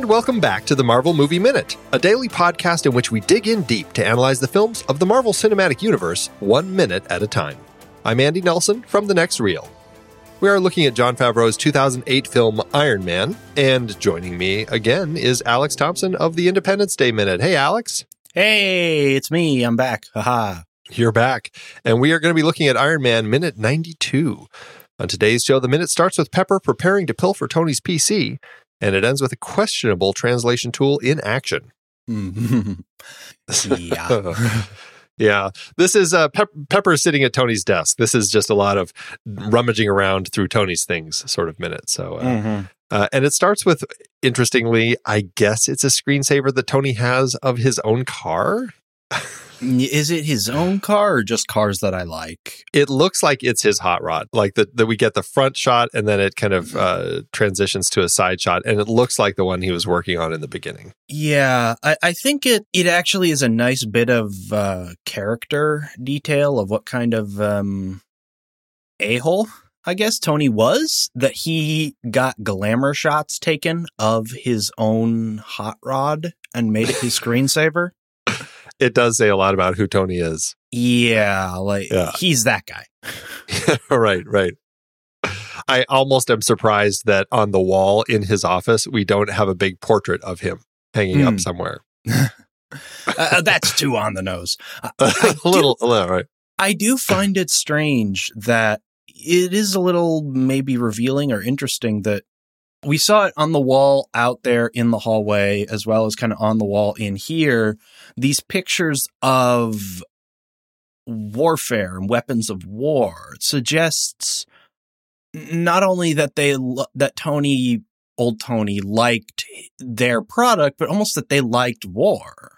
And welcome back to the Marvel Movie Minute, a daily podcast in which we dig in deep to analyze the films of the Marvel Cinematic Universe one minute at a time. I'm Andy Nelson from The Next Reel. We are looking at Jon Favreau's 2008 film Iron Man, and joining me again is Alex Thompson of the Independence Day Minute. Hey, Alex. Hey, it's me. I'm back. Haha. You're back. And we are going to be looking at Iron Man Minute 92. On today's show, the minute starts with Pepper preparing to pilfer Tony's PC, and it ends with a questionable translation tool in action. yeah. yeah. This is uh, Pep- Pepper sitting at Tony's desk. This is just a lot of rummaging around through Tony's things sort of minute. So, uh, Mm-hmm. uh, and it starts with, interestingly, I guess it's a screensaver that Tony has of his own car. Is it his own car or just cars that I like? It looks like it's his hot rod. Like that, that we get the front shot and then it kind of uh, transitions to a side shot, and it looks like the one he was working on in the beginning. Yeah, I, I think it it actually is a nice bit of uh, character detail of what kind of um, a hole I guess Tony was that he got glamour shots taken of his own hot rod and made it his screensaver. It does say a lot about who Tony is. Yeah, like Yeah. he's that guy. right, right. I almost am surprised that on the wall in his office, we don't have a big portrait of him hanging Hmm. up somewhere. Uh, that's too on the nose. I- a I do- little, a little, right. I do find it strange that it is a little maybe revealing or interesting that we saw it on the wall out there in the hallway as well as kind of on the wall in here these pictures of warfare and weapons of war it suggests not only that they that Tony old Tony liked their product but almost that they liked war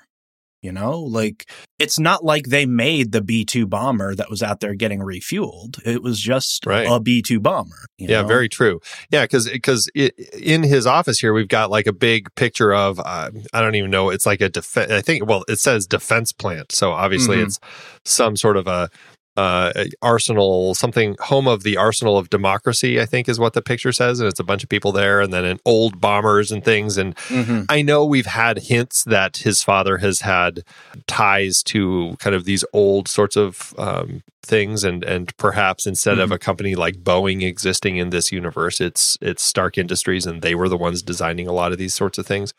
you know like it's not like they made the B2 bomber that was out there getting refueled. It was just Right. a B2 bomber. you Yeah, know? very true. Yeah, because because in his office here, we've got like a big picture of uh, I don't even know. It's like a defense. I think well, it says defense plant. So obviously, Mhm. it's some sort of a. Uh, arsenal, something home of the arsenal of democracy, I think is what the picture says, and it's a bunch of people there, and then an old bombers and things, and Mhm. I know we've had hints that his father has had ties to kind of these old sorts of um, things, and and perhaps instead of Mhm. a company like Boeing existing in this universe, it's it's Stark Industries, and they were the ones designing a lot of these sorts of things.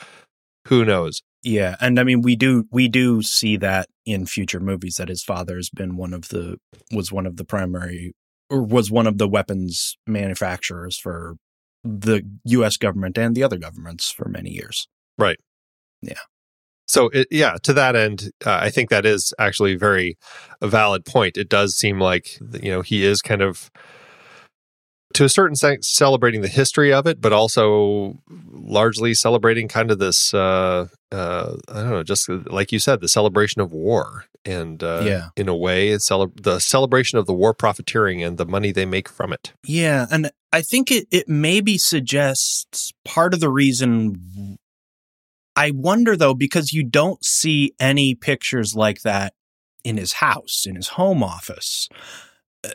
Who knows? Yeah, and I mean we do we do see that in future movies that his father has been one of the was one of the primary or was one of the weapons manufacturers for the US government and the other governments for many years. Right. Yeah. So it, yeah, to that end, uh, I think that is actually very a valid point. It does seem like you know he is kind of to a certain sense celebrating the history of it, but also largely celebrating kind of this uh, uh, I don't know, just like you said, the celebration of war, and uh, Yeah. in a way, it's cele- the celebration of the war profiteering and the money they make from it. Yeah, and I think it it maybe suggests part of the reason I wonder though because you don't see any pictures like that in his house, in his home office.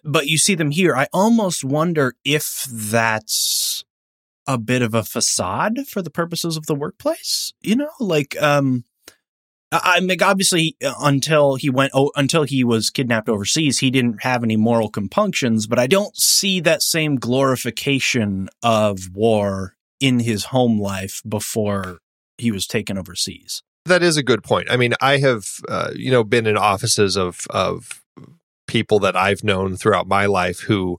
But you see them here. I almost wonder if that's a bit of a facade for the purposes of the workplace, you know? Like um I I mean, obviously, uh, until he went, oh, until he was kidnapped overseas, he didn't have any moral compunctions. But I don't see that same glorification of war in his home life before he was taken overseas. That is a good point. I mean, I have uh, you know been in offices of of people that I've known throughout my life who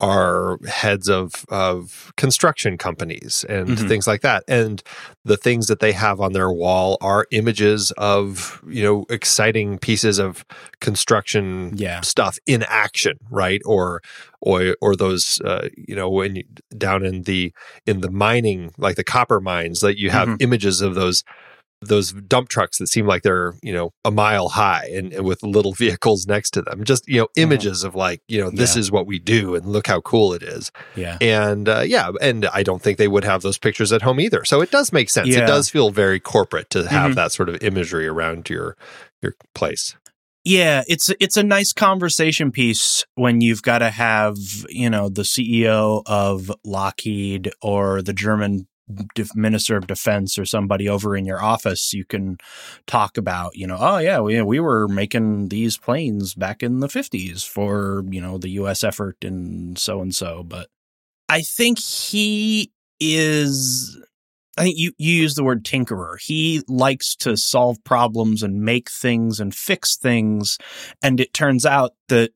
are heads of of construction companies and Mhm. things like that and the things that they have on their wall are images of you know exciting pieces of construction Yeah. stuff in action right or or or those uh, you know when you down in the in the mining like the copper mines that you have Mhm. images of those those dump trucks that seem like they're you know a mile high and, and with little vehicles next to them just you know images of like you know this Yeah. is what we do and look how cool it is Yeah. and uh, yeah and i don't think they would have those pictures at home either so it does make sense Yeah. it does feel very corporate to have Mhm. that sort of imagery around your your place Yeah, it's it's a nice conversation piece when you've got to have you know the CEO of Lockheed or the German minister of defense or somebody over in your office, you can talk about, you know, oh yeah, we we were making these planes back in the fifties for you know the U.S. effort and so and so. But I think he is. I think you, you use the word tinkerer. He likes to solve problems and make things and fix things. And it turns out that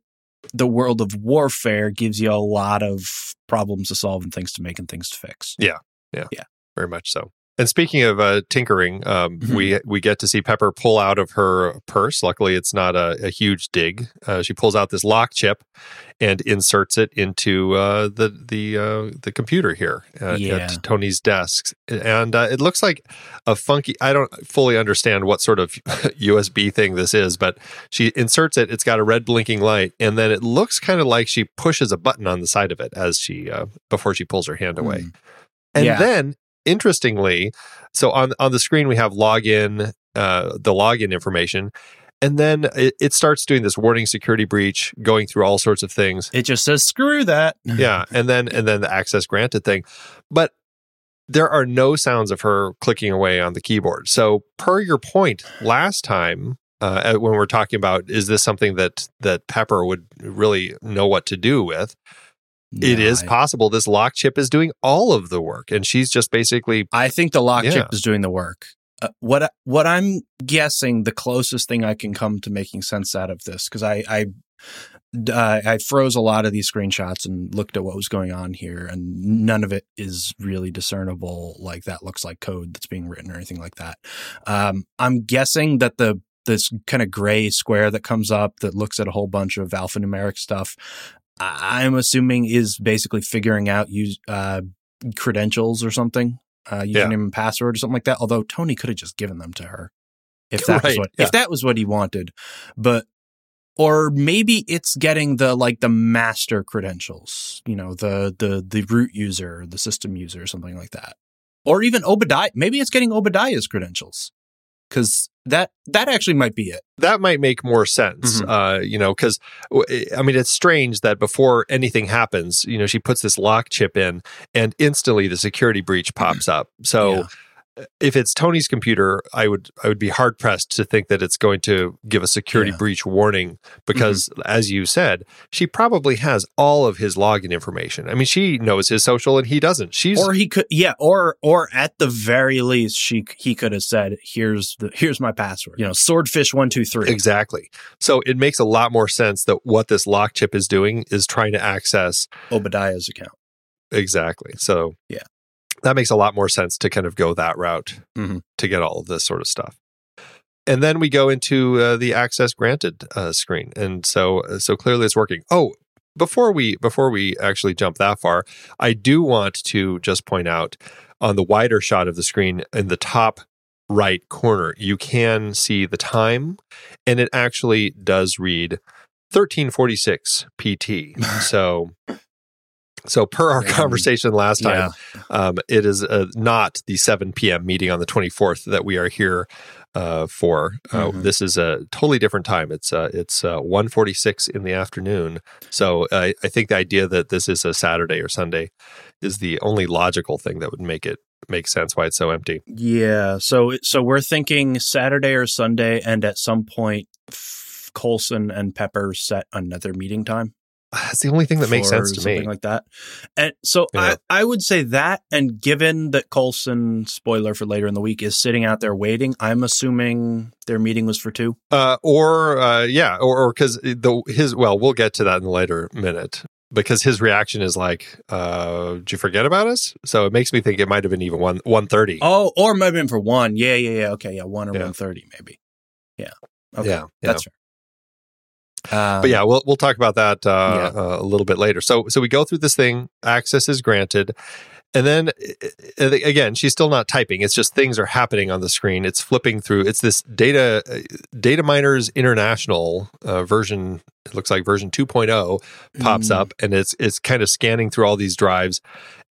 the world of warfare gives you a lot of problems to solve and things to make and things to fix. Yeah. Yeah. Yeah. Very much so. And speaking of uh, tinkering, um, mm-hmm. we we get to see Pepper pull out of her purse. Luckily, it's not a, a huge dig. Uh, she pulls out this lock chip and inserts it into uh, the the uh, the computer here at, yeah. at Tony's desk. And uh, it looks like a funky. I don't fully understand what sort of USB thing this is, but she inserts it. It's got a red blinking light, and then it looks kind of like she pushes a button on the side of it as she uh, before she pulls her hand away. Mm. And yeah. then interestingly, so on on the screen we have login, uh, the login information, and then it, it, starts doing this warning security breach, going through all sorts of things. It just says screw that. yeah, and then and then the access granted thing, but there are no sounds of her clicking away on the keyboard. So per your point last time. Uh, when we're talking about is this something that that Pepper would really know what to do with? No, it is I, possible this lock chip is doing all of the work and she's just basically I think the lock yeah. chip is doing the work. Uh, what what I'm guessing the closest thing I can come to making sense out of this because I I uh, I froze a lot of these screenshots and looked at what was going on here, and none of it is really discernible. Like that looks like code that's being written or anything like that. Um, I'm guessing that the this kind of gray square that comes up that looks at a whole bunch of alphanumeric stuff I'm assuming is basically figuring out use uh, credentials or something, uh, username yeah. and password or something like that. Although Tony could have just given them to her if that right, was what yeah. if that was what he wanted, but or maybe it's getting the like the master credentials, you know, the the the root user, the system user, or something like that, or even Obadiah. Maybe it's getting Obadiah's credentials because that that actually might be it. That might make more sense, mm-hmm. uh, you know, because I mean, it's strange that before anything happens, you know, she puts this lock chip in, and instantly the security breach pops up. So. Yeah if it's Tony's computer, I would I would be hard pressed to think that it's going to give a security yeah. breach warning because, mm-hmm. as you said, she probably has all of his login information. I mean, she knows his social and he doesn't. She's or he could yeah, or or at the very least, she he could have said, "Here's the here's my password." You know, swordfish one two three. Exactly. So it makes a lot more sense that what this lock chip is doing is trying to access Obadiah's account. Exactly. So yeah that makes a lot more sense to kind of go that route mm-hmm. to get all of this sort of stuff. And then we go into uh, the access granted uh, screen, and so uh, so clearly it's working. Oh, before we before we actually jump that far, I do want to just point out on the wider shot of the screen in the top right corner, you can see the time, and it actually does read 1346 PT. So so, per our conversation last time, yeah. um, it is uh, not the 7 p.m. meeting on the 24th that we are here uh, for. Uh, mm-hmm. This is a totally different time. It's uh, it's uh, 1:46 in the afternoon. So, I think the idea that this is a Saturday or Sunday is the only logical thing that would make it make sense why it's so empty. Yeah. So, so we're thinking Saturday or Sunday, and at some point, Coulson and Pepper set another meeting time. That's the only thing that makes sense to something me. like that. And so yeah. I, I would say that, and given that Coulson, spoiler for later in the week, is sitting out there waiting, I'm assuming their meeting was for two. Uh, or uh, yeah, or because the his well, we'll get to that in a later minute because his reaction is like, uh, "Did you forget about us?" So it makes me think it might have been even one one thirty. Oh, or it might have been for one. Yeah, yeah, yeah. Okay, yeah, one or yeah. one thirty, maybe. Yeah. Okay. Yeah, that's fair. Um, but yeah, we'll we'll talk about that uh, yeah. uh, a little bit later. So so we go through this thing. Access is granted, and then again, she's still not typing. It's just things are happening on the screen. It's flipping through. It's this data uh, data miners international uh, version. It looks like version 2.0 pops mm. up, and it's it's kind of scanning through all these drives.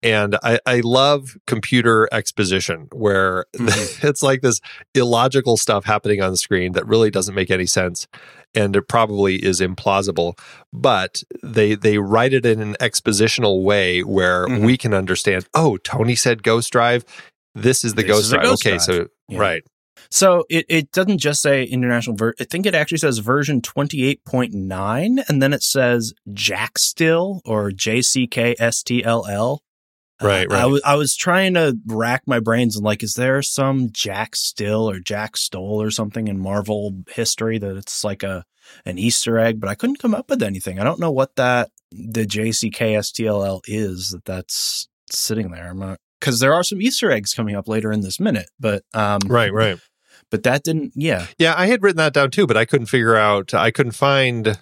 And I, I love computer exposition where mm-hmm. it's like this illogical stuff happening on the screen that really doesn't make any sense and it probably is implausible. But they they write it in an expositional way where Mhm. we can understand. Oh, Tony said Ghost Drive. This is the This Ghost is Drive. Ghost okay, Drive. so Yeah. right, So it, it doesn't just say international ver- I think it actually says version 28.9 and then it says Jack Still or J C K S T L L. Right, Uh, I right. was I was trying to rack my brains and like is there some Jack Still or Jack Stoll or something in Marvel history that it's like a an Easter egg but I couldn't come up with anything. I don't know what that the J C K S T L L is that that's sitting there. I'm not because there are some Easter eggs coming up later in this minute, but um, right, right. but that didn't. Yeah, Yeah, I had written that down too, but I couldn't figure out. I couldn't find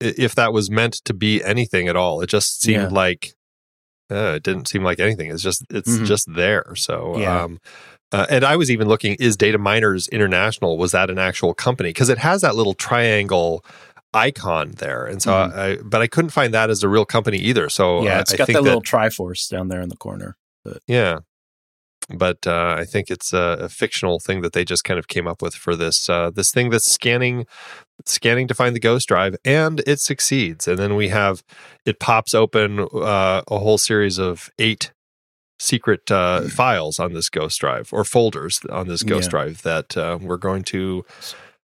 if that was meant to be anything at all. It just seemed Yeah. like uh, it didn't seem like anything. It's just it's Mhm. just there. So Yeah. um, uh, and I was even looking: is Data Miners International was that an actual company? Because it has that little triangle icon there, and so Mhm. I, but I couldn't find that as a real company either. So yeah. uh, It's I got think that that- little Triforce down there in the corner. yeah. But uh, I think it's a, a fictional thing that they just kind of came up with for this uh, this thing that's scanning scanning to find the ghost drive, and it succeeds. And then we have it pops open uh, a whole series of eight secret uh, files on this ghost drive or folders on this ghost Yeah. drive that uh, we're going to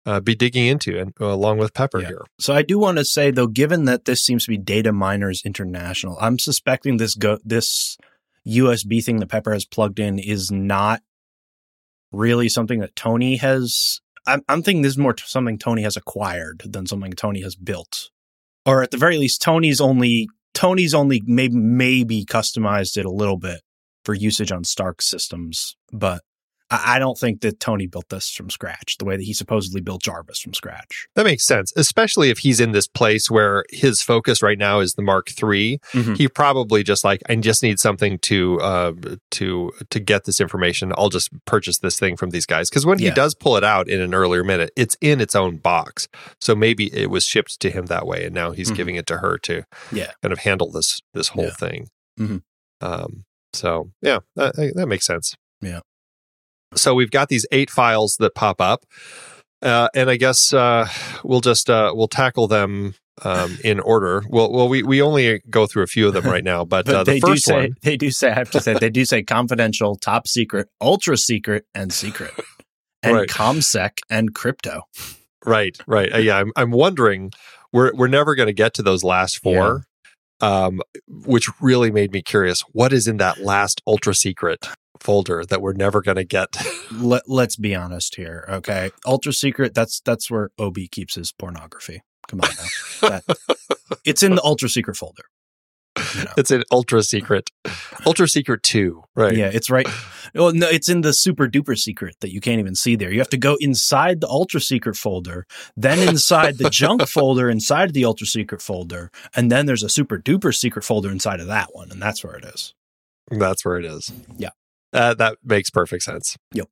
uh, be digging into, and along with Pepper Yeah. here. So I do want to say though, given that this seems to be Data Miners International, I'm suspecting this go this USB thing that Pepper has plugged in is not really something that Tony has. I'm, I'm thinking this is more t- something Tony has acquired than something Tony has built, or at the very least, Tony's only Tony's only maybe maybe customized it a little bit for usage on Stark systems, but I, don't think that Tony built this from scratch the way that he supposedly built Jarvis from scratch. That makes sense, especially if he's in this place where his focus right now is the Mark III. Mhm. He probably just like I just need something to uh, to to get this information. I'll just purchase this thing from these guys because when he does pull it out in an earlier minute, it's in its own box. So maybe it was shipped to him that way, and now he's Mhm. giving it to her to Yeah. kind of handle this this whole Yeah. thing. Mhm. Um, so yeah, that, that makes sense. Yeah. So we've got these eight files that pop up, uh, and I guess uh, we'll just uh, we'll tackle them um, in order. Well, well, we we only go through a few of them right now, but, But uh, the they do first say one, they do say I have to say they do say confidential, top secret, ultra secret, and secret, and Right. comsec and crypto. right, right, uh, yeah. I'm I'm wondering we're we're never going to get to those last four. Um, which really made me curious. What is in that last ultra secret folder that we're never going to get? Let, let's be honest here, okay? Ultra secret. That's that's where Ob keeps his pornography. Come on now, That- it's in the ultra secret folder. You know. it's an ultra secret, ultra secret two, right? Yeah, it's right. Well, no, it's in the super duper secret that you can't even see there. You have to go inside the ultra secret folder, then inside the junk folder inside the ultra secret folder, and then there's a super duper secret folder inside of that one, and that's where it is. That's where it is. Yeah. Uh, that makes perfect sense. Yep.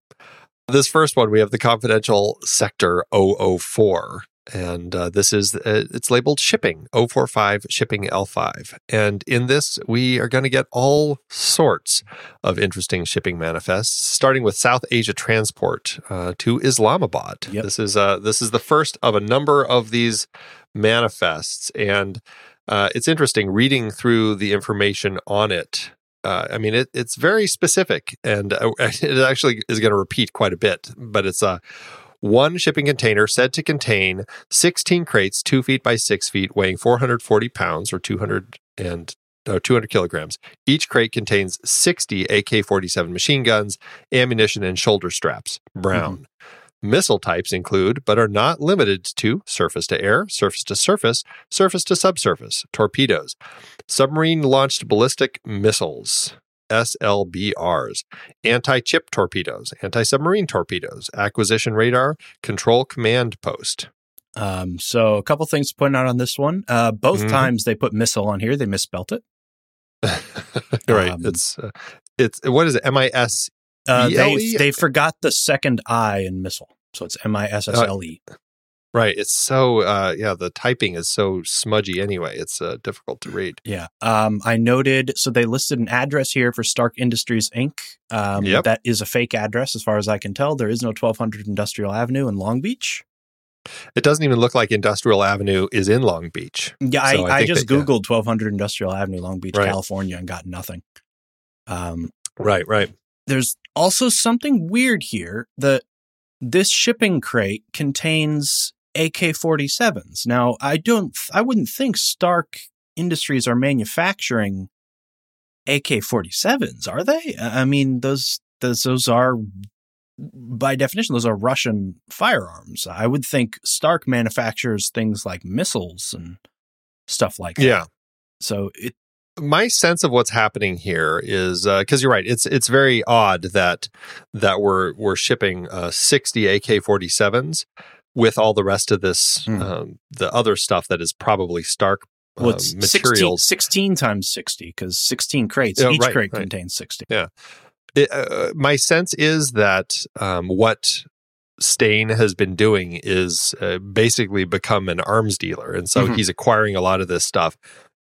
This first one, we have the confidential sector 004. And uh, this is, uh, it's labeled shipping 045 shipping L5. And in this, we are going to get all sorts of interesting shipping manifests, starting with South Asia transport uh, to Islamabad. Yep. This is uh, this is the first of a number of these manifests. And uh, it's interesting reading through the information on it. Uh, I mean, it, it's very specific, and uh, it actually is going to repeat quite a bit. But it's a one shipping container said to contain 16 crates, two feet by six feet, weighing 440 pounds or 200 and uh, 200 kilograms. Each crate contains 60 AK-47 machine guns, ammunition, and shoulder straps. Brown. Missile types include, but are not limited to, surface to air, surface to surface, surface to subsurface, torpedoes, submarine launched ballistic missiles, SLBRs, anti ship torpedoes, anti submarine torpedoes, acquisition radar, control command post. Um, so a couple things to point out on this one. Uh, both Mhm. times they put missile on here, they misspelt it. right. Um, it's, uh, it's, what is it? M I S. Uh, they they forgot the second I in missile, so it's M I S S L E. Right. It's so, uh, yeah, the typing is so smudgy anyway. It's uh, difficult to read. Yeah. Um, I noted, so they listed an address here for Stark Industries Inc. Um, Yep. That is a fake address as far as I can tell. There is no 1200 Industrial Avenue in Long Beach. It doesn't even look like Industrial Avenue is in Long Beach. Yeah, So I, I I, just that- yeah. Googled 1200 Industrial Avenue, Long Beach, Right. California, and got nothing. Um, Right, right. There's also something weird here that this shipping crate contains AK-47s. Now, I don't I wouldn't think Stark Industries are manufacturing AK-47s, are they? I mean, those those those are by definition those are Russian firearms. I would think Stark manufactures things like missiles and stuff like that. Yeah. So it my sense of what's happening here is because you're right. It's it's very odd that that we're we're shipping uh, 60 AK-47s with all the rest of this Hmm. um, the other stuff that is probably Stark well, uh, it's 16, materials. 16 times 60 because 16 crates. Yeah, Each right, crate right. contains 60. It, uh, my sense is that um, what Stane has been doing is uh, basically become an arms dealer, and so Mhm. he's acquiring a lot of this stuff,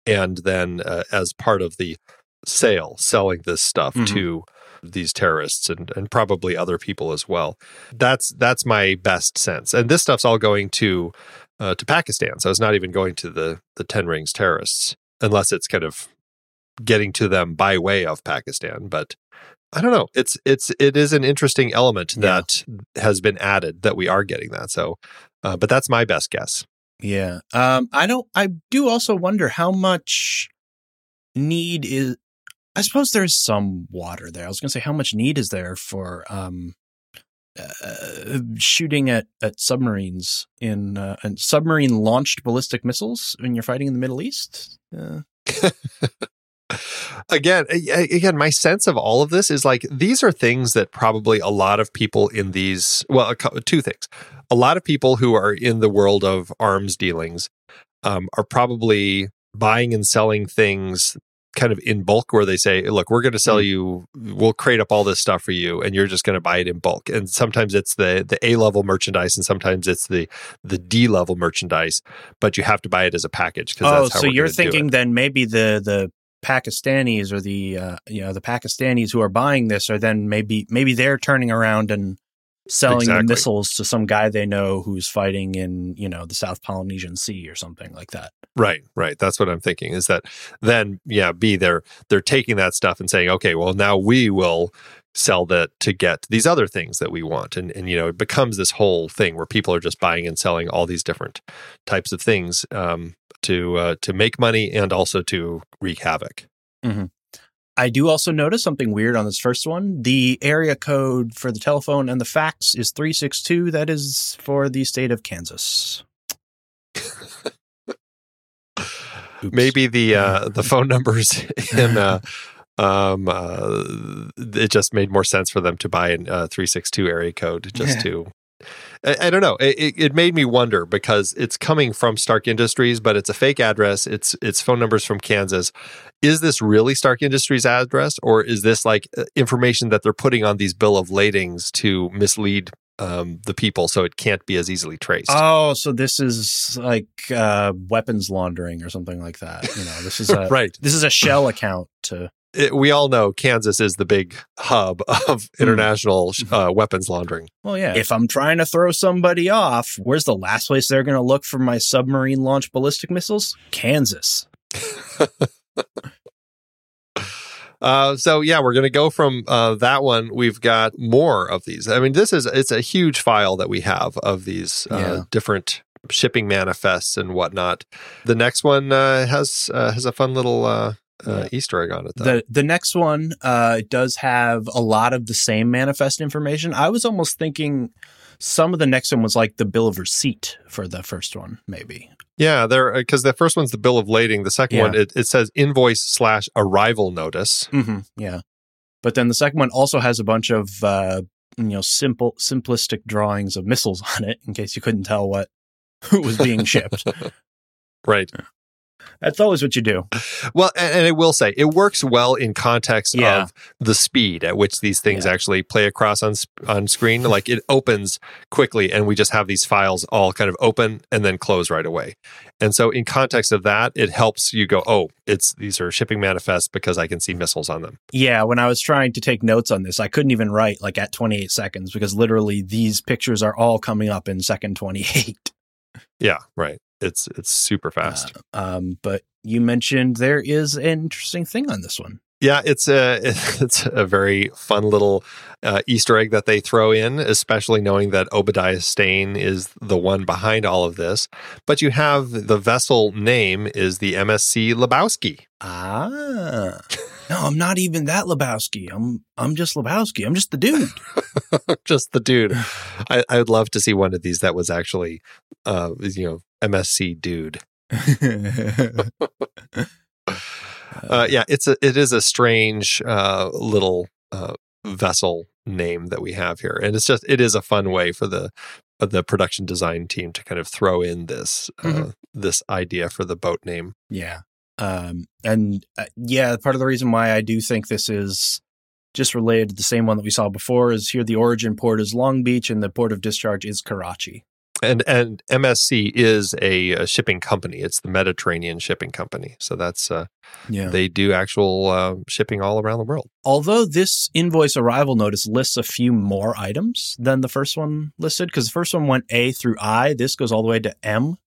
and then uh, as part of the sale, selling this stuff Mhm. to these terrorists and, and probably other people as well. That's that's my best sense, and this stuff's all going to uh, to Pakistan, so it's not even going to the the Ten Rings terrorists, unless it's kind of getting to them by way of Pakistan, but. I don't know. It's it's it is an interesting element Yeah. that has been added that we are getting that. So, uh, but that's my best guess. Yeah. Um, I don't, I do also wonder how much need is, I suppose there's some water there. I was going to say, how much need is there for, um, uh, shooting at, at submarines in uh, and submarine launched ballistic missiles when you're fighting in the Middle East. Uh, again, again, my sense of all of this is like these are things that probably a lot of people in these well, two things. A lot of people who are in the world of arms dealings um, are probably buying and selling things kind of in bulk where they say look we're going to sell you we'll crate up all this stuff for you and you're just going to buy it in bulk and sometimes it's the the a level merchandise and sometimes it's the the d level merchandise but you have to buy it as a package because oh, that's how so you're gonna do it. thinking then maybe the, the, Pakistanis or the uh, you know the Pakistanis who are buying this are then maybe maybe they're turning around and selling Exactly. the missiles to some guy they know who's fighting in you know the South Polynesian Sea or something like that. Right, right. That's what I'm thinking. Is that then? Yeah, B. They're they're taking that stuff and saying, okay, well now we will sell that to get these other things that we want, and and you know it becomes this whole thing where people are just buying and selling all these different types of things um, to uh, to make money and also to wreak havoc. I do also notice something weird on this first one. The area code for the telephone and the fax is 362. That is for the state of Kansas. Maybe the uh, the phone numbers in. Uh, um, uh, it just made more sense for them to buy a uh, 362 area code just Yeah. to I, I don't know. It, it- it made me wonder because it's coming from Stark Industries, but it's a fake address. It's it's phone numbers from Kansas. Is this really Stark Industries address, or is this like uh, information that they're putting on these bill of ladings to mislead um, the people so it can't be as easily traced? Oh, so this is like uh, weapons laundering or something like that. You know, this is a right. this is a shell account to. It- we all know Kansas is the big hub of international uh, weapons laundering. Well, yeah. If I'm trying to throw somebody off, where's the last place they're going to look for my submarine launched ballistic missiles? Kansas. Uh, so yeah, we're going to go from uh, that one. We've got more of these. I mean, this is it's a huge file that we have of these uh, Yeah. different shipping manifests and whatnot. The next one uh, has uh, has a fun little uh, uh. Easter egg on it. Though. The the next one uh, does have a lot of the same manifest information. I was almost thinking some of the next one was like the bill of receipt for the first one, maybe. yeah, there because the first one's the bill of lading. The second Yeah. one it, it says invoice slash arrival notice. Mm-hmm. Yeah, but then the second one also has a bunch of uh, you know simple simplistic drawings of missiles on it, in case you couldn't tell what was being shipped. Right. That's always what you do. Well, and, and I will say it works well in context Yeah. of the speed at which these things Yeah. actually play across on on screen. Like it opens quickly, and we just have these files all kind of open and then close right away. And so, in context of that, it helps you go, "Oh, it's these are shipping manifests because I can see missiles on them." Yeah, when I was trying to take notes on this, I couldn't even write like at 28 seconds because literally these pictures are all coming up in second 28. Yeah, right. It's it's super fast. Uh, um, but you mentioned there is an interesting thing on this one. Yeah, it's a it's a very fun little uh, Easter egg that they throw in, especially knowing that Obadiah Stane is the one behind all of this. But you have the vessel name is the MSC Lebowski. Ah. No, I'm not even that Lebowski. I'm I'm just Lebowski. I'm just the dude. Just the dude. I, I would love to see one of these that was actually, uh, you know, MSC dude. Uh, yeah, it's a it is a strange uh, little uh, vessel name that we have here, and it's just it is a fun way for the uh, the production design team to kind of throw in this uh, Mhm. this idea for the boat name. Yeah. Um, and uh, yeah, part of the reason why I do think this is just related to the same one that we saw before is here the origin port is Long Beach and the port of discharge is Karachi. And and MSC is a, a shipping company. It's the Mediterranean shipping company. So that's uh, Yeah. they do actual uh, shipping all around the world. Although this invoice arrival notice lists a few more items than the first one listed, because the first one went A through I, this goes all the way to M.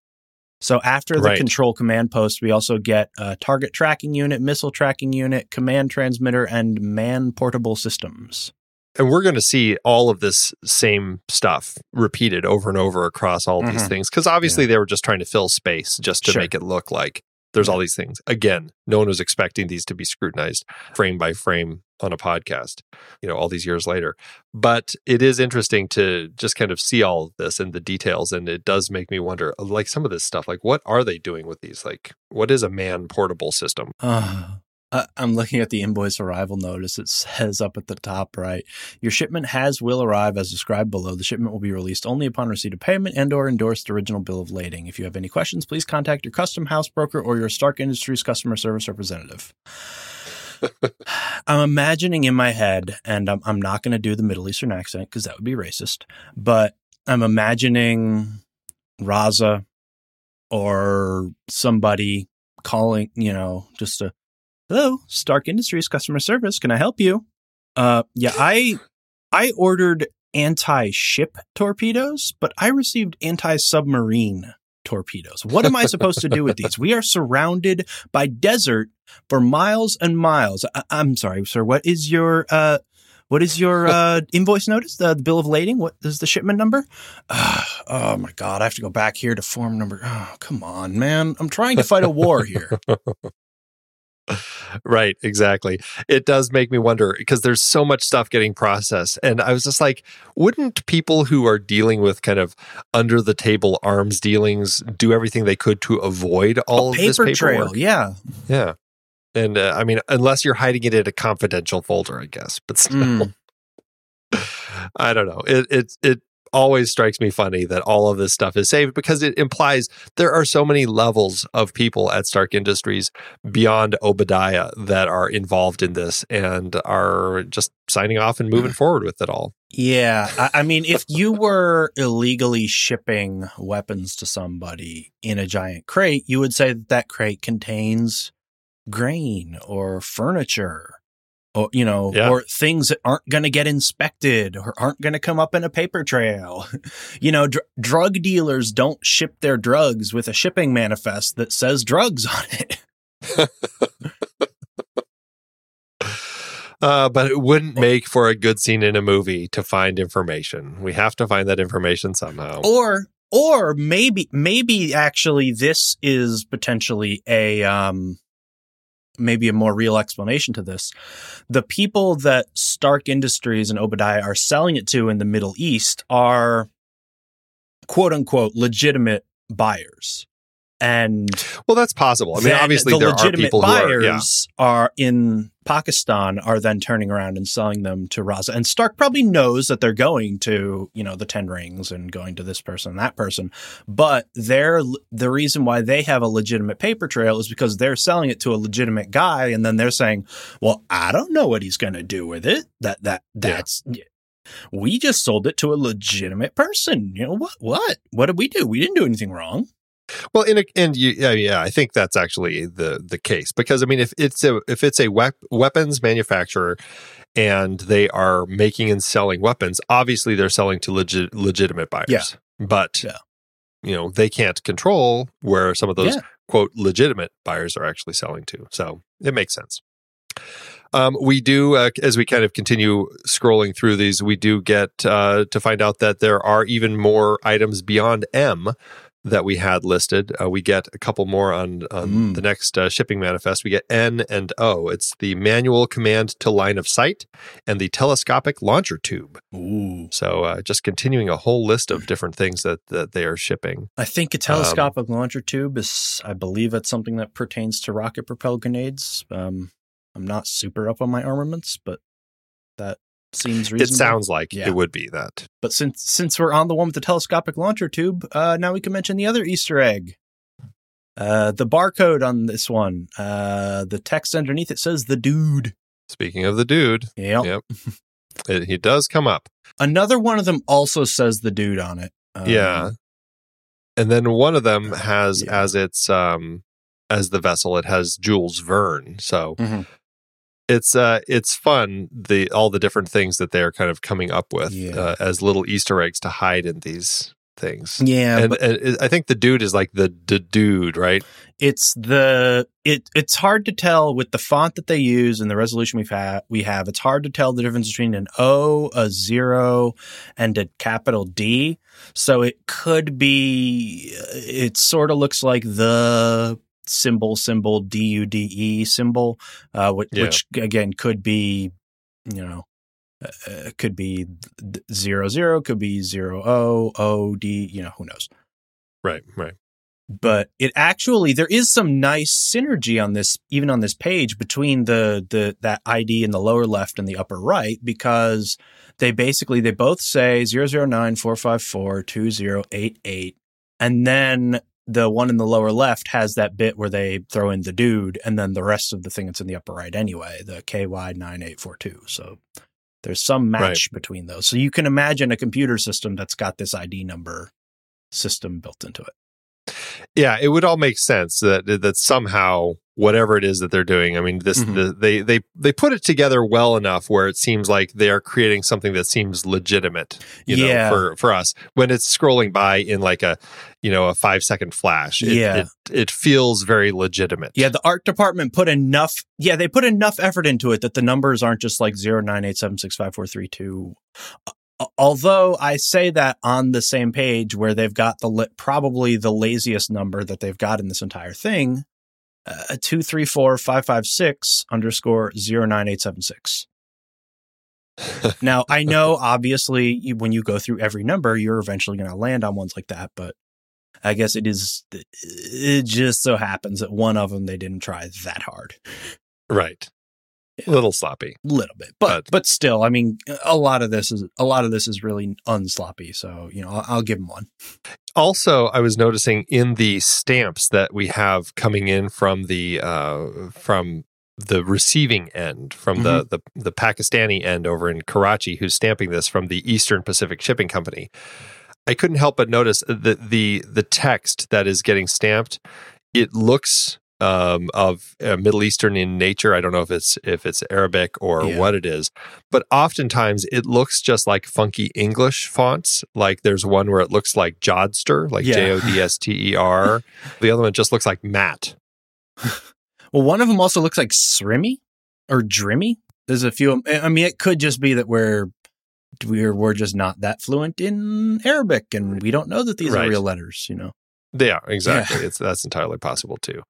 So after the Right. control command post, we also get a target tracking unit, missile tracking unit, command transmitter, and man portable systems. And we're going to see all of this same stuff repeated over and over across all these Mhm. things because obviously they were just trying to fill space just to Sure. make it look like there's all these things. Again, no one was expecting these to be scrutinized frame by frame on a podcast, you know, all these years later. But it is interesting to just kind of see all of this and the details. And it does make me wonder, like some of this stuff, like what are they doing with these? Like, what is a man portable system? Uh, I'm looking at the invoice arrival notice. It says up at the top right, your shipment has will arrive as described below. The shipment will be released only upon receipt of payment and or endorsed original bill of lading. If you have any questions, please contact your custom house broker or your Stark Industries customer service representative. I'm imagining in my head, and I'm, I'm not going to do the Middle Eastern accent because that would be racist, but I'm imagining Raza or somebody calling, you know, just a hello, Stark Industries customer service. Can I help you? Uh, yeah, I I ordered anti-ship torpedoes, but I received anti-submarine torpedoes. What am I supposed to do with these? We are surrounded by desert for miles and miles. I- I'm sorry, sir. What is your uh, what is your uh, invoice notice? The, the bill of lading? What is the shipment number? Uh, oh my god, I have to go back here to form number. Oh, come on, man. I'm trying to fight a war here. Right, exactly. It does make me wonder because there's so much stuff getting processed. And I was just like, wouldn't people who are dealing with kind of under the table arms dealings do everything they could to avoid all of paper this paperwork? trail, yeah. Yeah. And uh, I mean, unless you're hiding it in a confidential folder, I guess. But still, Mm. I don't know. It it it always strikes me funny that all of this stuff is saved because it implies there are so many levels of people at Stark Industries beyond Obadiah that are involved in this and are just signing off and moving forward with it all. Yeah, I, I mean, if you were illegally shipping weapons to somebody in a giant crate, you would say that that crate contains grain or furniture, or you know, Yeah. or things that aren't going to get inspected or aren't going to come up in a paper trail. you know, dr- drug dealers don't ship their drugs with a shipping manifest that says drugs on it. Uh, but it wouldn't make for a good scene in a movie to find information. We have to find that information somehow. or or maybe maybe actually this is potentially a um maybe a more real explanation to this the people that stark industries and obadiah are selling it to in the middle east are quote unquote legitimate buyers and Well, that's possible. I mean, obviously the there are legitimate people who are. Yeah. buyers are in Pakistan are then turning around and selling them to Raza. And Stark probably knows that they're going to, you know, the Ten Rings and going to this person and that person. But they're the reason why they have a legitimate paper trail is because they're selling it to a legitimate guy, and then they're saying, "Well, I don't know what he's going to do with it. That that that's." We just sold it to a legitimate person. You know what? What? What did we do? We didn't do anything wrong. Well, in a, and you, yeah, yeah, I think that's actually the the case because I mean, if it's a if it's a wep- weapons manufacturer and they are making and selling weapons, obviously they're selling to legit legitimate buyers. Yeah. But Yeah. you know, they can't control where some of those Yeah. quote legitimate buyers are actually selling to. So it makes sense. Um, we do, uh, as we kind of continue scrolling through these, we do get uh, to find out that there are even more items beyond M that we had listed. Uh, we get a couple more on, on Mm. the next uh, shipping manifest. We get N and O. It's the manual command to line of sight and the telescopic launcher tube. Ooh. So uh, just continuing a whole list of different things that, that they are shipping. I think a telescopic launcher tube is, I believe it's something that pertains to rocket propelled grenades. Um, I'm not super up on my armaments, but that seems reasonable. It sounds like Yeah. it would be that. But since since we're on the one with the telescopic launcher tube, uh, now we can mention the other Easter egg. Uh, the barcode on this one, uh, the text underneath it says "the dude." Speaking of the dude, Yep. Yep. it, he does come up. Another one of them also says "the dude" on it. Um, yeah. And then one of them has Yeah. as its um as the vessel, it has Jules Verne. So Mhm. It's uh it's fun the all the different things that they're kind of coming up with Yeah. uh, as little Easter eggs to hide in these things. Yeah, and, but and I think the dude is like the, the dude, right? it's the it it's hard to tell with the font that they use and the resolution we've had we have it's hard to tell the difference between an O, a zero, and a capital D. So it could be it sort of looks like the symbol symbol D U D E symbol, uh, which, Yeah. which again could be you know. Uh, uh, could be zero zero, could be zero O O D. You know who knows Right, right. but it actually there is some nice synergy on this even on this page between the the that id in the lower left and the upper right because they basically they both say 009454288 and then the one in the lower left has that bit where they throw in the dude and then the rest of the thing that's in the upper right anyway the ky9842 so there's some match between those. So you can imagine a computer system that's got this id number system built into it. Yeah, it would all make sense that that somehow whatever it is that they're doing, I mean, this Mhm. the, they they they put it together well enough where it seems like they are creating something that seems legitimate, you Yeah. know, for for us when it's scrolling by in like a you know a five second flash. It, Yeah. it, it feels very legitimate. Yeah, the art department put enough. Yeah, they put enough effort into it that the numbers aren't just like zero nine eight seven six five four three two. Although I say that on the same page where they've got the probably the laziest number that they've got in this entire thing, uh, two three four five five six underscore zero nine eight seven six. now I know obviously you, when you go through every number, you're eventually going to land on ones like that, but I guess it is. It just so happens that one of them they didn't try that hard, right. Yeah. A little sloppy. a little bit, but But- but still, I mean, a lot of this is a lot of this is really unsloppy. So you know, I'll, I'll give them one. Also, I was noticing in the stamps that we have coming in from the uh, from the receiving end, from the, the the Pakistani end over in Karachi, who's stamping this from the Eastern Pacific Shipping Company. I couldn't help but notice the the the text that is getting stamped. It looks um, of uh, Middle Eastern in nature. I don't know if it's if it's Arabic or Yeah. what it is, but oftentimes it looks just like funky English fonts. Like there's one where it looks like Jodster, like Yeah. J O D S T E R. The other one just looks like Matt. Well, one of them also looks like Srimmy or Drimmy. There's a few. I mean, it could just be that we're we're we're just not that fluent in Arabic, and we don't know that these Right. are real letters. You know. Yeah, exactly. It's that's entirely possible too.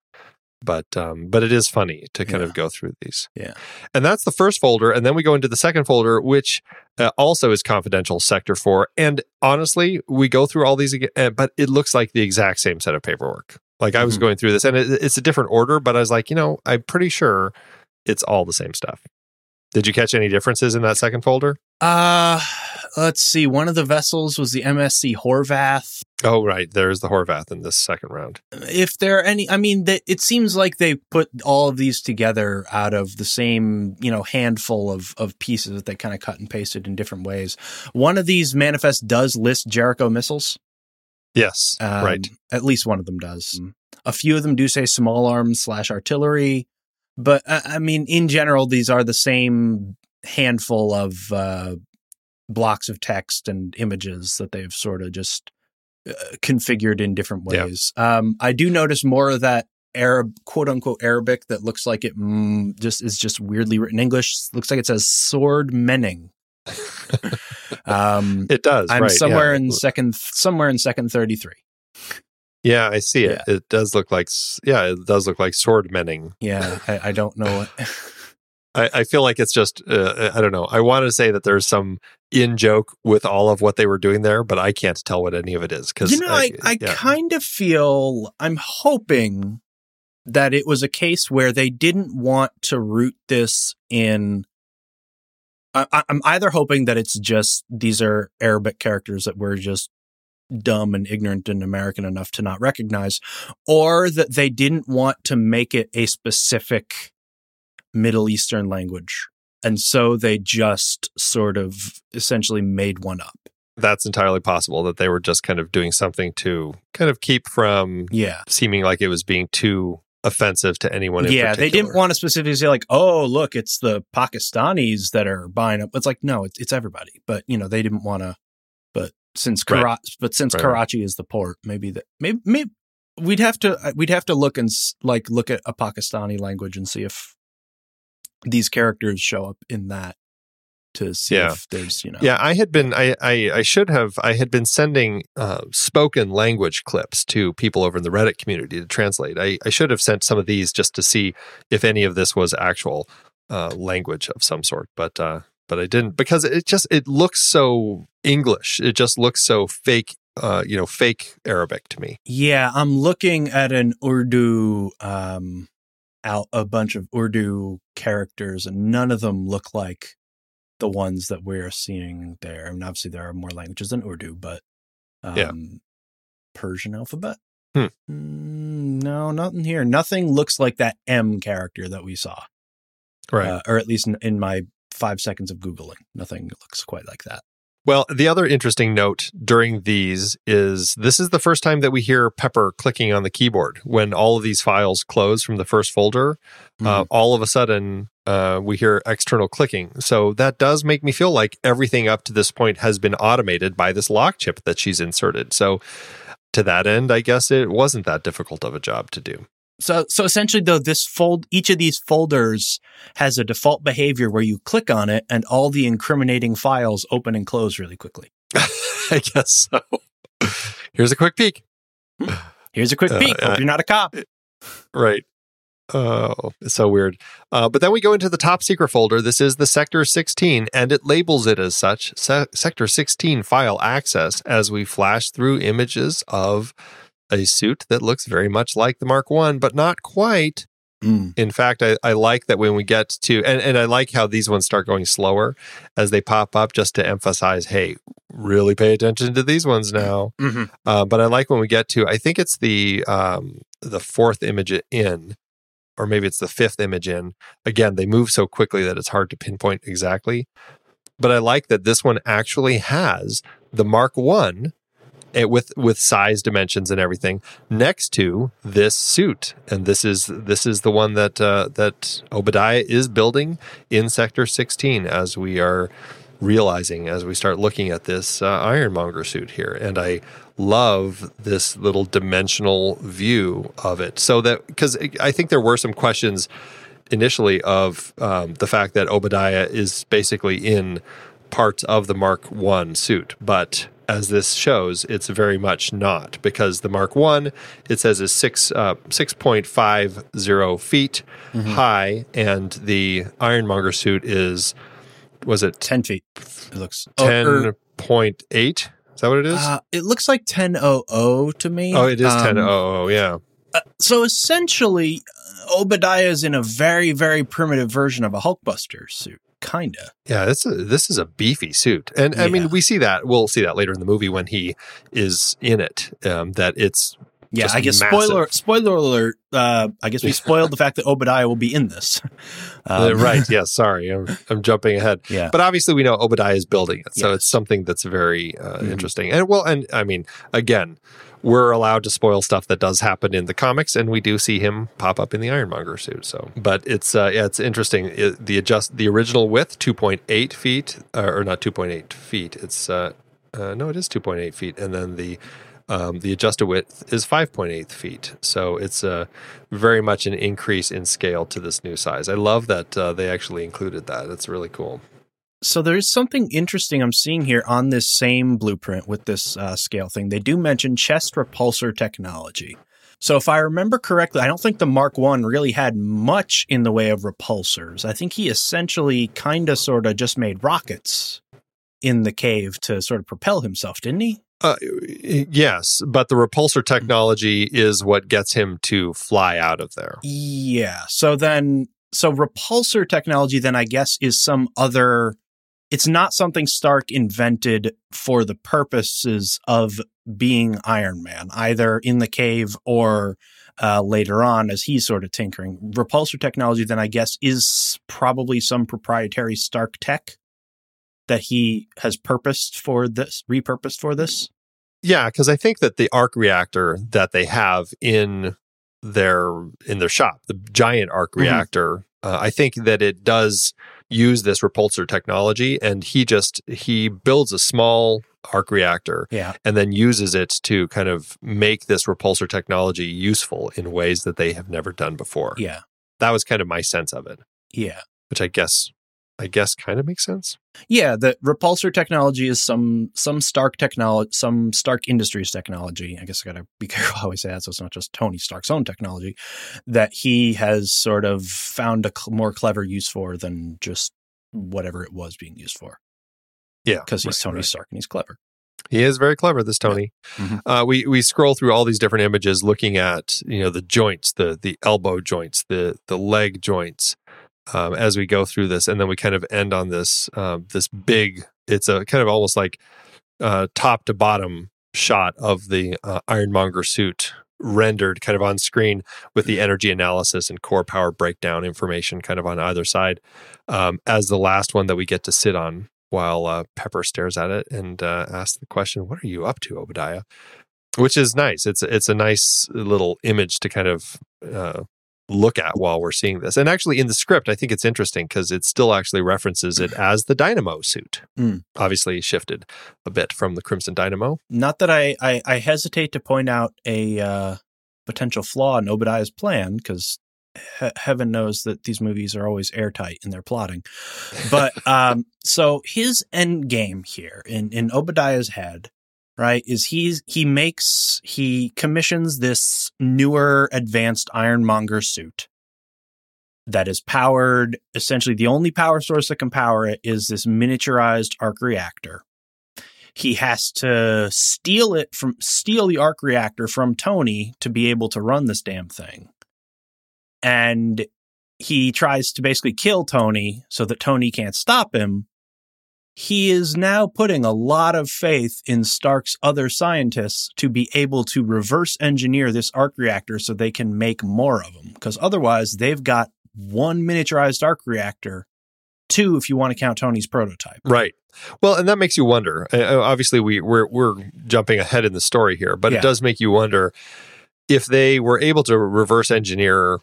But um, but it is funny to kind Yeah. of go through these. Yeah. and that's the first folder, and then we go into the second folder, which uh, also is confidential sector four. And honestly, we go through all these again, uh, but it looks like the exact same set of paperwork. Like I was Mhm. going through this, and it, it's a different order, but I was like, you know, I'm pretty sure it's all the same stuff. Did you catch any differences in that second folder? Uh, let's see. One of the vessels was the MSC Horvath. Oh, right. There's the Horvath in this second round. If there are any, I mean, they, it seems like they put all of these together out of the same, you know, handful of, of pieces that they kind of cut and pasted in different ways. One of these manifests does list Jericho missiles. Yes, Um, right. At least one of them does. A few of them do say small arms slash artillery, but uh, I mean, in general, these are the same handful of uh, blocks of text and images that they've sort of just uh, configured in different Yeah. ways. Um, I do notice more of that Arab, quote unquote Arabic, that looks like it mm, just is just weirdly written English. Looks like it says sword menning. um, It does. I'm right, somewhere yeah. in second, somewhere in second thirty three. Yeah, I see it. It does look like. Yeah, it does look like sword menning. Yeah, I, I don't know what. I, I feel like it's just. Uh, I don't know. I want to say that there's some in joke with all of what they were doing there, but I can't tell what any of it is because you know, I, I yeah. kind of feel I'm hoping that it was a case where they didn't want to root this in. I, I- I'm either hoping that it's just these are Arabic characters that we're just dumb and ignorant and American enough to not recognize, or that they didn't want to make it a specific Middle Eastern language. And so they just sort of essentially made one up. that's entirely possible that they were just kind of doing something to kind of keep from Yeah. seeming like it was being too offensive to anyone. In yeah, they didn't want to specifically say like, "Oh, look, it's the Pakistanis that are buying up." It's like, no, it's, it's everybody. But you know, they didn't want to. But since Right. But since Right, right. Karachi is the port, maybe that maybe, maybe we'd have to uh, we'd have to look and like look at a Pakistani language and see if these characters show up in that to see Yeah. if there's you know Yeah, I had been. I I, I should have. I had been sending uh, spoken language clips to people over in the Reddit community to translate. I, I should have sent some of these just to see if any of this was actual uh, language of some sort, but uh, but I didn't because it just it looks so English. It just looks so fake. Uh, you know, fake Arabic to me. Yeah, I'm looking at an Urdu um out a bunch of Urdu characters and none of them look like the ones that we're seeing there. I mean obviously there are more languages than Urdu, but um Yeah. Persian alphabet? Hmm. Mm, no, nothing here. Nothing looks like that M character that we saw. Right. Uh, or at least in, in my 5 seconds of googling. Nothing looks quite like that. Well, the other interesting note during these is this is the first time that we hear Pepper clicking on the keyboard. When all of these files close from the first folder, uh, all of a sudden uh, we hear external clicking. So that does make me feel like everything up to this point has been automated by this lock chip that she's inserted. So to that end, I guess it wasn't that difficult of a job to do. So, so essentially, though, this fold, each of these folders has a default behavior where you click on it and all the incriminating files open and close really quickly. I guess so. Here's a quick peek. Here's a quick Uh, peek. Hope uh, you're not a cop. Right. Oh, it's so weird. Uh, but then we go into the top secret folder. This is the Sector 16, and it labels it as such Se- Sector 16 file access as we flash through images of a suit that looks very much like the Mark One, but not quite. Mm. In fact, I, I like that when we get to, and, and I like how these ones start going slower as they pop up just to emphasize, hey, really pay attention to these ones now. hmm Uh, but I like when we get to I think it's the um, the fourth image in, or maybe it's the fifth image in. Again, they move so quickly that it's hard to pinpoint exactly. But I like that this one actually has the Mark One with with size dimensions and everything next to this suit, and this is this is the one that uh, that Obadiah is building in Sector 16 as we are realizing as we start looking at this uh, ironmonger suit here. And i love this little dimensional view of it. So that because i think there were some questions initially of um, the fact that obadiah is basically in parts of the mark one suit but as this shows it's very much not because the mark one it says is six uh, 6.50 feet high and the ironmonger suit is was it 10 feet. It looks. oh, ten er, point eight. Is that what it is? uh, it looks like 1000 to me. oh, it is Um, ten. Oh, oh, yeah. Uh, so essentially, Obadiah is in a very, very primitive version of a Hulkbuster suit. Kinda. Yeah, this is this is a beefy suit, and I mean we see that we'll see that later in the movie when he is in it. Um, that it's Yeah, I guess massive. spoiler spoiler alert. Uh, I guess we spoiled the fact that Obadiah will be in this. uh, Um, right. Yeah. sorry, I'm I'm jumping ahead. Yeah. But obviously, we know Obadiah is building it, so Yes. it's something that's very uh, Mhm. interesting. And well, and I mean, again, we're allowed to spoil stuff that does happen in the comics, and we do see him pop up in the Ironmonger suit. So, but it's uh, yeah, it's interesting. It, the adjust the original width two point eight feet, uh, or not two point eight feet. It's uh, uh, no, it is two point eight feet, and then the um, the adjusted width is 5.8 feet. So it's uh, very much an increase in scale to this new size. I love that uh, they actually included that. It's really cool. So there's something interesting I'm seeing here on this same blueprint with this uh, scale thing. They do mention chest repulsor technology. So if I remember correctly, I don't think the Mark One really had much in the way of repulsors. I think he essentially kind of sort of just made rockets in the cave to sort of propel himself, didn't he? Uh, yes, but the repulsor technology is what gets him to fly out of there. Yeah. So then, so repulsor technology, then I guess, is some other. It's not something Stark invented for the purposes of being Iron Man, either in the cave or uh, later on as he's sort of tinkering. Repulsor technology, then I guess, is probably some proprietary Stark tech that he has purposed for this, repurposed for this. Yeah, because I think that the arc reactor that they have in their in their shop, the giant arc Mhm. reactor, uh, I think that it does use this repulsor technology, and he just he builds a small arc reactor Yeah. and then uses it to kind of make this repulsor technology useful in ways that they have never done before. Yeah. That was kind of my sense of it, Yeah. which I guess I guess kind of makes sense. Yeah, the repulsor technology is some some Stark technology, some Stark Industries technology. I guess I got to be careful how I say that, so it's not just Tony Stark's own technology that he has sort of found a cl- more clever use for than just whatever it was being used for. Yeah, Because he's right, Tony right. Stark and he's clever. He is very clever, this Tony. Mhm. Uh, we we scroll through all these different images, looking at you know the joints, the the elbow joints, the the leg joints, um, as we go through this, and then we kind of end on this um, this big. It's a kind of almost like uh, top to bottom shot of the uh, Ironmonger suit rendered kind of on screen with the energy analysis and core power breakdown information kind of on either side um, as the last one that we get to sit on while uh, Pepper stares at it and uh, asks the question, "What are you up to, Obadiah?" Which is nice. It's it's a nice little image to kind of uh, look at while we're seeing this. And actually, in the script, I think it's interesting because it still actually references it as the Dynamo suit. Mm. Obviously, shifted a bit from the Crimson Dynamo. Not that I I, I hesitate to point out a uh, potential flaw in Obadiah's plan because he- heaven knows that these movies are always airtight in their plotting. But um, so his end game here in in Obadiah's head, right, is he's he makes he commissions this newer, advanced Ironmonger suit that is powered. Essentially, the only power source that can power it is this miniaturized arc reactor. He has to steal it from steal the arc reactor from Tony to be able to run this damn thing and he tries to basically kill Tony so that Tony can't stop him. He is now putting a lot of faith in Stark's other scientists to be able to reverse engineer this arc reactor so they can make more of them. Because otherwise, they've got one miniaturized arc reactor, two if you want to count Tony's prototype. Right. Well, and that makes you wonder. Uh, obviously, we we're we're jumping ahead in the story here, but Yeah. it does make you wonder if they were able to reverse engineer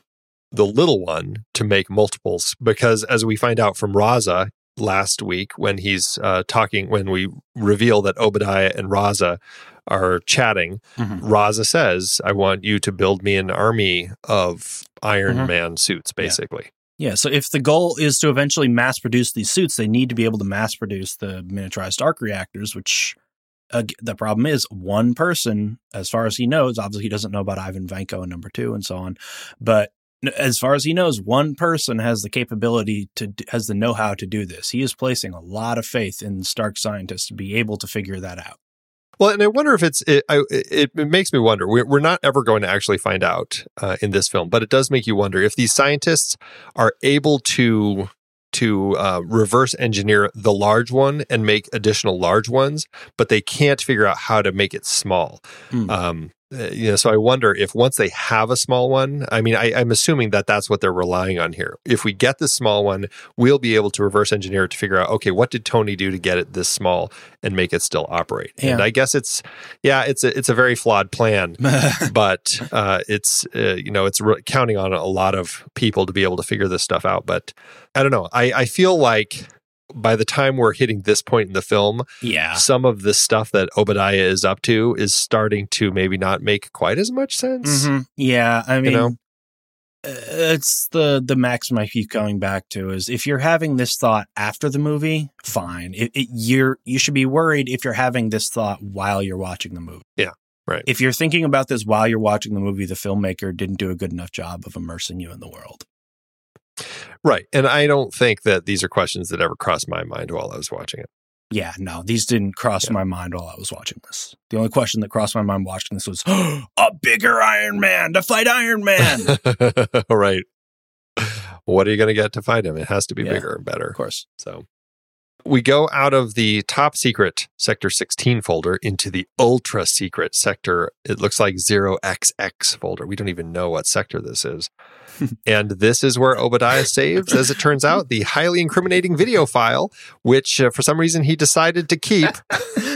the little one to make multiples. Because as we find out from Raza last week, when he's uh, talking, when we reveal that Obadiah and Raza are chatting, Mhm. Raza says, "I want you to build me an army of Iron Mhm. Man suits." Basically, Yeah, so if the goal is to eventually mass produce these suits, they need to be able to mass produce the miniaturized arc reactors, which uh, the problem is one person, as far as he knows, obviously he doesn't know about Ivan Vanko and number two and so on, but as far as he knows, one person has the capability to, has the know how to do this. He is placing a lot of faith in Stark scientists to be able to figure that out. Well, and I wonder if it's it. I, it, it makes me wonder. We're, we're not ever going to actually find out uh, in this film, but it does make you wonder if these scientists are able to to uh, reverse engineer the large one and make additional large ones, but they can't figure out how to make it small. Hmm. Um, uh, you know, so I wonder if once they have a small one, I mean, I, I'm assuming that that's what they're relying on here. If we get this small one, we'll be able to reverse engineer it to figure out, okay, what did Tony do to get it this small and make it still operate? And I guess it's, yeah, it's a, it's a very flawed plan, but uh, it's, uh, you know, it's re- counting on a lot of people to be able to figure this stuff out. But I don't know. I, I feel like by the time we're hitting this point in the film, yeah. some of the stuff that Obadiah is up to is starting to maybe not make quite as much sense. Mhm. Yeah, I mean, know? uh, it's the the maxim I keep going back to is if you're having this thought after the movie, fine. It, it, you're you should be worried if you're having this thought while you're watching the movie. Yeah, right. If you're thinking about this while you're watching the movie, the filmmaker didn't do a good enough job of immersing you in the world. Right. And I don't think that these are questions that ever crossed my mind while I was watching it. Yeah, no, these didn't cross Yeah. my mind while I was watching this. The only question that crossed my mind watching this was a bigger Iron Man to fight Iron Man. right. What are you going to get to fight him? It has to be Yeah. bigger and better. of course. So we go out of the top secret sector 16 folder into the ultra secret sector. It looks like 0XX folder. We don't even know what sector this is. and this is where Obadiah saves, as it turns out, the highly incriminating video file, which uh, for some reason he decided to keep.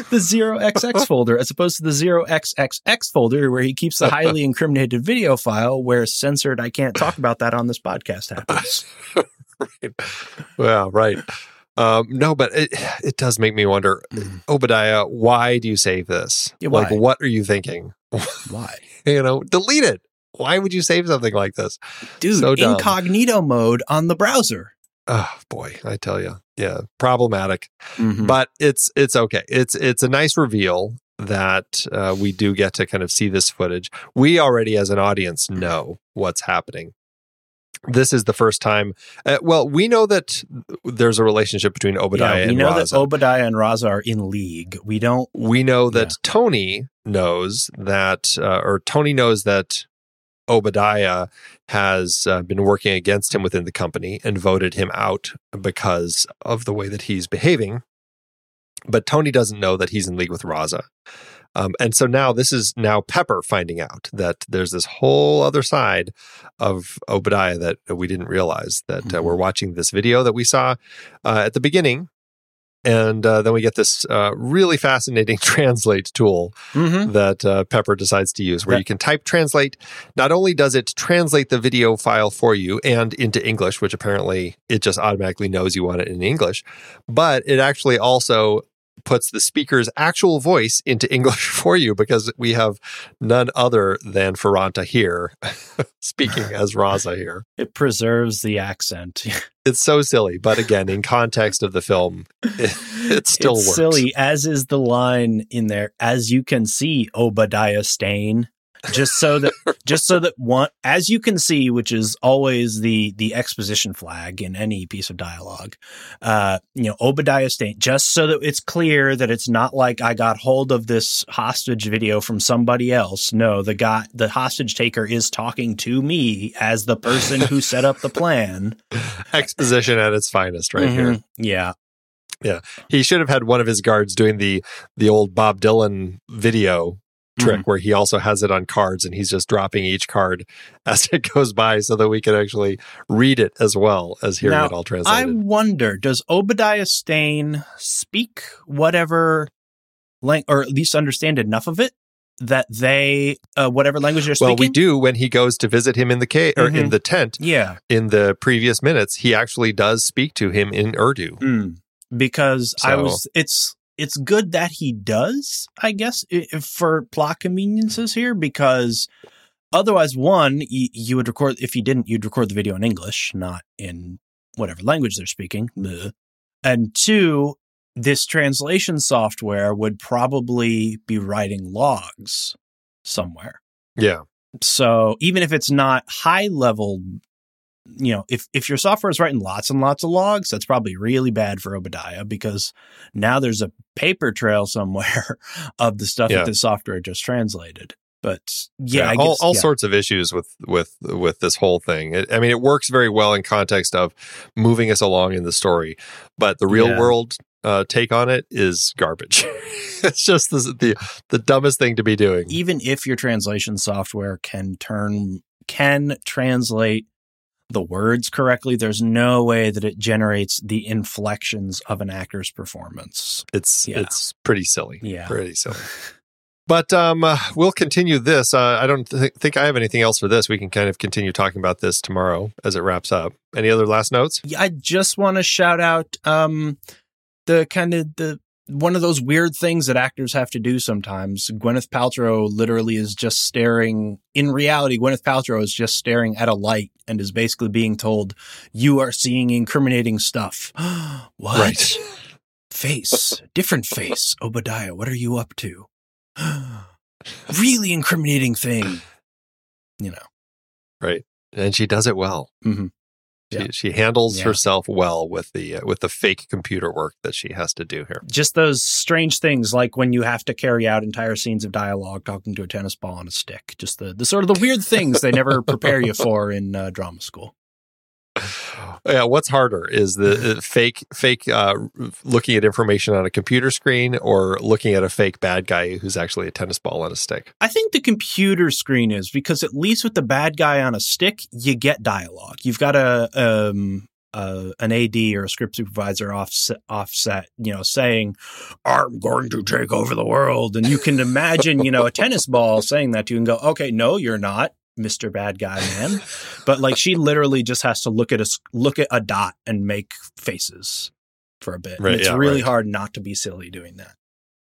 the zero XX folder as opposed to the zero XXX folder where he keeps the highly incriminated video file where censored I can't talk about that on this podcast happens. right. Well, right. Um, no, but it, it does make me wonder, Mm. Obadiah, why do you save this? Yeah, Like, what are you thinking? Why? you know, delete it. Why would you save something like this? Dude, So incognito mode on the browser. Oh boy, I tell you, yeah, problematic. Mhm. But it's it's okay. It's it's a nice reveal that uh, we do get to kind of see this footage. We already, as an audience, know what's happening. This is the first time. Uh, well, we know that there's a relationship between Obadiah yeah, we know Raza. that Obadiah and Raza are in league. We don't. we know that Yeah. Tony knows that, uh, or Tony knows that Obadiah has uh, been working against him within the company and voted him out because of the way that he's behaving. But Tony doesn't know that he's in league with Raza. Um, and so now this is now Pepper finding out that there's this whole other side of Obadiah that we didn't realize that uh, we're watching this video that we saw uh, at the beginning. And uh, then we get this uh, really fascinating translate tool Mhm. that uh, Pepper decides to use, where That- you can type translate. Not only does it translate the video file for you and into English, which apparently it just automatically knows you want it in English, but it actually also puts the speaker's actual voice into English for you because we have none other than Faran Tahir here speaking as Raza here. It preserves the accent. It's so silly, but again, in context of the film, it, it still it's works. silly, as is the line in there. As you can see, Obadiah Stane. Just so that, just so that one, as you can see, which is always the the exposition flag in any piece of dialogue. Uh, you know, Obadiah Stane. Just so that it's clear that it's not like I got hold of this hostage video from somebody else. No, the guy, the hostage taker, is talking to me as the person who set up the plan. Exposition at its finest, right here. yeah Yeah. he should have had one of his guards doing the the old Bob Dylan video trick Mm-hmm. where he also has it on cards and he's just dropping each card as it goes by so that we can actually read it as well as hearing Now, it all translated. I wonder, does Obadiah Stane speak whatever lang- or at least understand enough of it that they uh, whatever language they're speaking. well, we do when he goes to visit him in the cave or in Mhm. the tent Yeah, in the previous minutes. He actually does speak to him in Urdu. Mm. because I was it's it's good that he does, I guess, for plot conveniences here because otherwise, one you, you would record if you didn't, you'd record the video in English, not in whatever language they're speaking. And two, this translation software would probably be writing logs somewhere. Yeah. So even if it's not high level you know, if if your software is writing lots and lots of logs, that's probably really bad for Obadiah because now there's a paper trail somewhere of the stuff Yeah. that the software just translated. But yeah, I all, guess, all yeah. sorts of issues with with with this whole thing. It, I mean, it works very well in context of moving us along in the story, but the real Yeah. world uh, take on it is garbage. it's just the, the the dumbest thing to be doing. even if your translation software can turn can translate the words correctly, there's no way that it generates the inflections of an actor's performance. It's Yeah. it's pretty silly. Yeah. pretty silly. But um, uh, we'll continue this. Uh, I don't th- think I have anything else for this. We can kind of continue talking about this tomorrow as it wraps up. Any other last notes? Yeah, I just want to shout out um the kind of the one of those weird things that actors have to do sometimes. Gwyneth Paltrow literally is just staring. In reality, Gwyneth Paltrow is just staring at a light and is basically being told, "You are seeing incriminating stuff." what? Right. Face, different face. Obadiah, what are you up to? really incriminating thing. You know. Right. And she does it well. Mhm. She, Yeah. she handles Yeah. herself well with the uh, with the fake computer work that she has to do here. just those strange things like when you have to carry out entire scenes of dialogue talking to a tennis ball on a stick just the, the sort of the weird things they never prepare you for in uh, drama school Yeah, what's harder? Is the uh, fake fake uh, looking at information on a computer screen or looking at a fake bad guy who's actually a tennis ball on a stick. i think the computer screen is because at least with the bad guy on a stick you get dialogue. You've got a um uh, an AD or a script supervisor offset, offset, you know, saying, "I'm going to take over the world," and you can imagine, you know, a tennis ball saying that to you and go, "Okay, no, you're not, Mister Bad Guy Man," but like she literally just has to look at a look at a dot and make faces for a bit. And Right, it's yeah, really right. hard not to be silly doing that.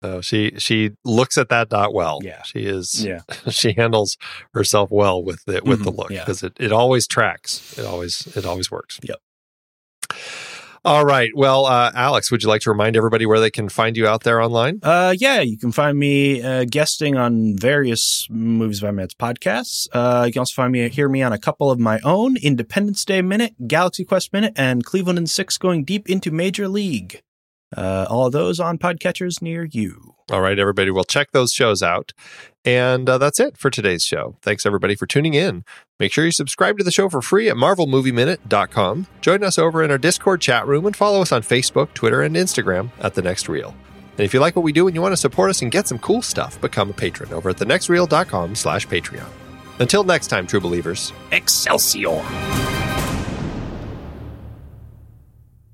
So she she looks at that dot well. Yeah. she is Yeah, she handles herself well with it with the Mhm, look yeah. because it, it always tracks. It always it always works. Yep. All right. Well, uh, Alex, would you like to remind everybody where they can find you out there online? Uh, yeah, you can find me uh, guesting on various movies by minutes podcasts. Uh, you can also find me hear me on a couple of my own: Independence Day Minute, Galaxy Quest Minute, and Cleveland in Six going deep into Major League. Uh, all those on podcatchers near you. All right, everybody. Well, check those shows out. And uh, that's it for today's show. Thanks, everybody, for tuning in. Make sure you subscribe to the show for free at marvelmovieminute.com. Join us over in our Discord chat room and follow us on Facebook, Twitter, and Instagram at The Next Reel. And if you like what we do and you want to support us and get some cool stuff, become a patron over at thenextreel.com slash Patreon. Until next time, true believers. Excelsior!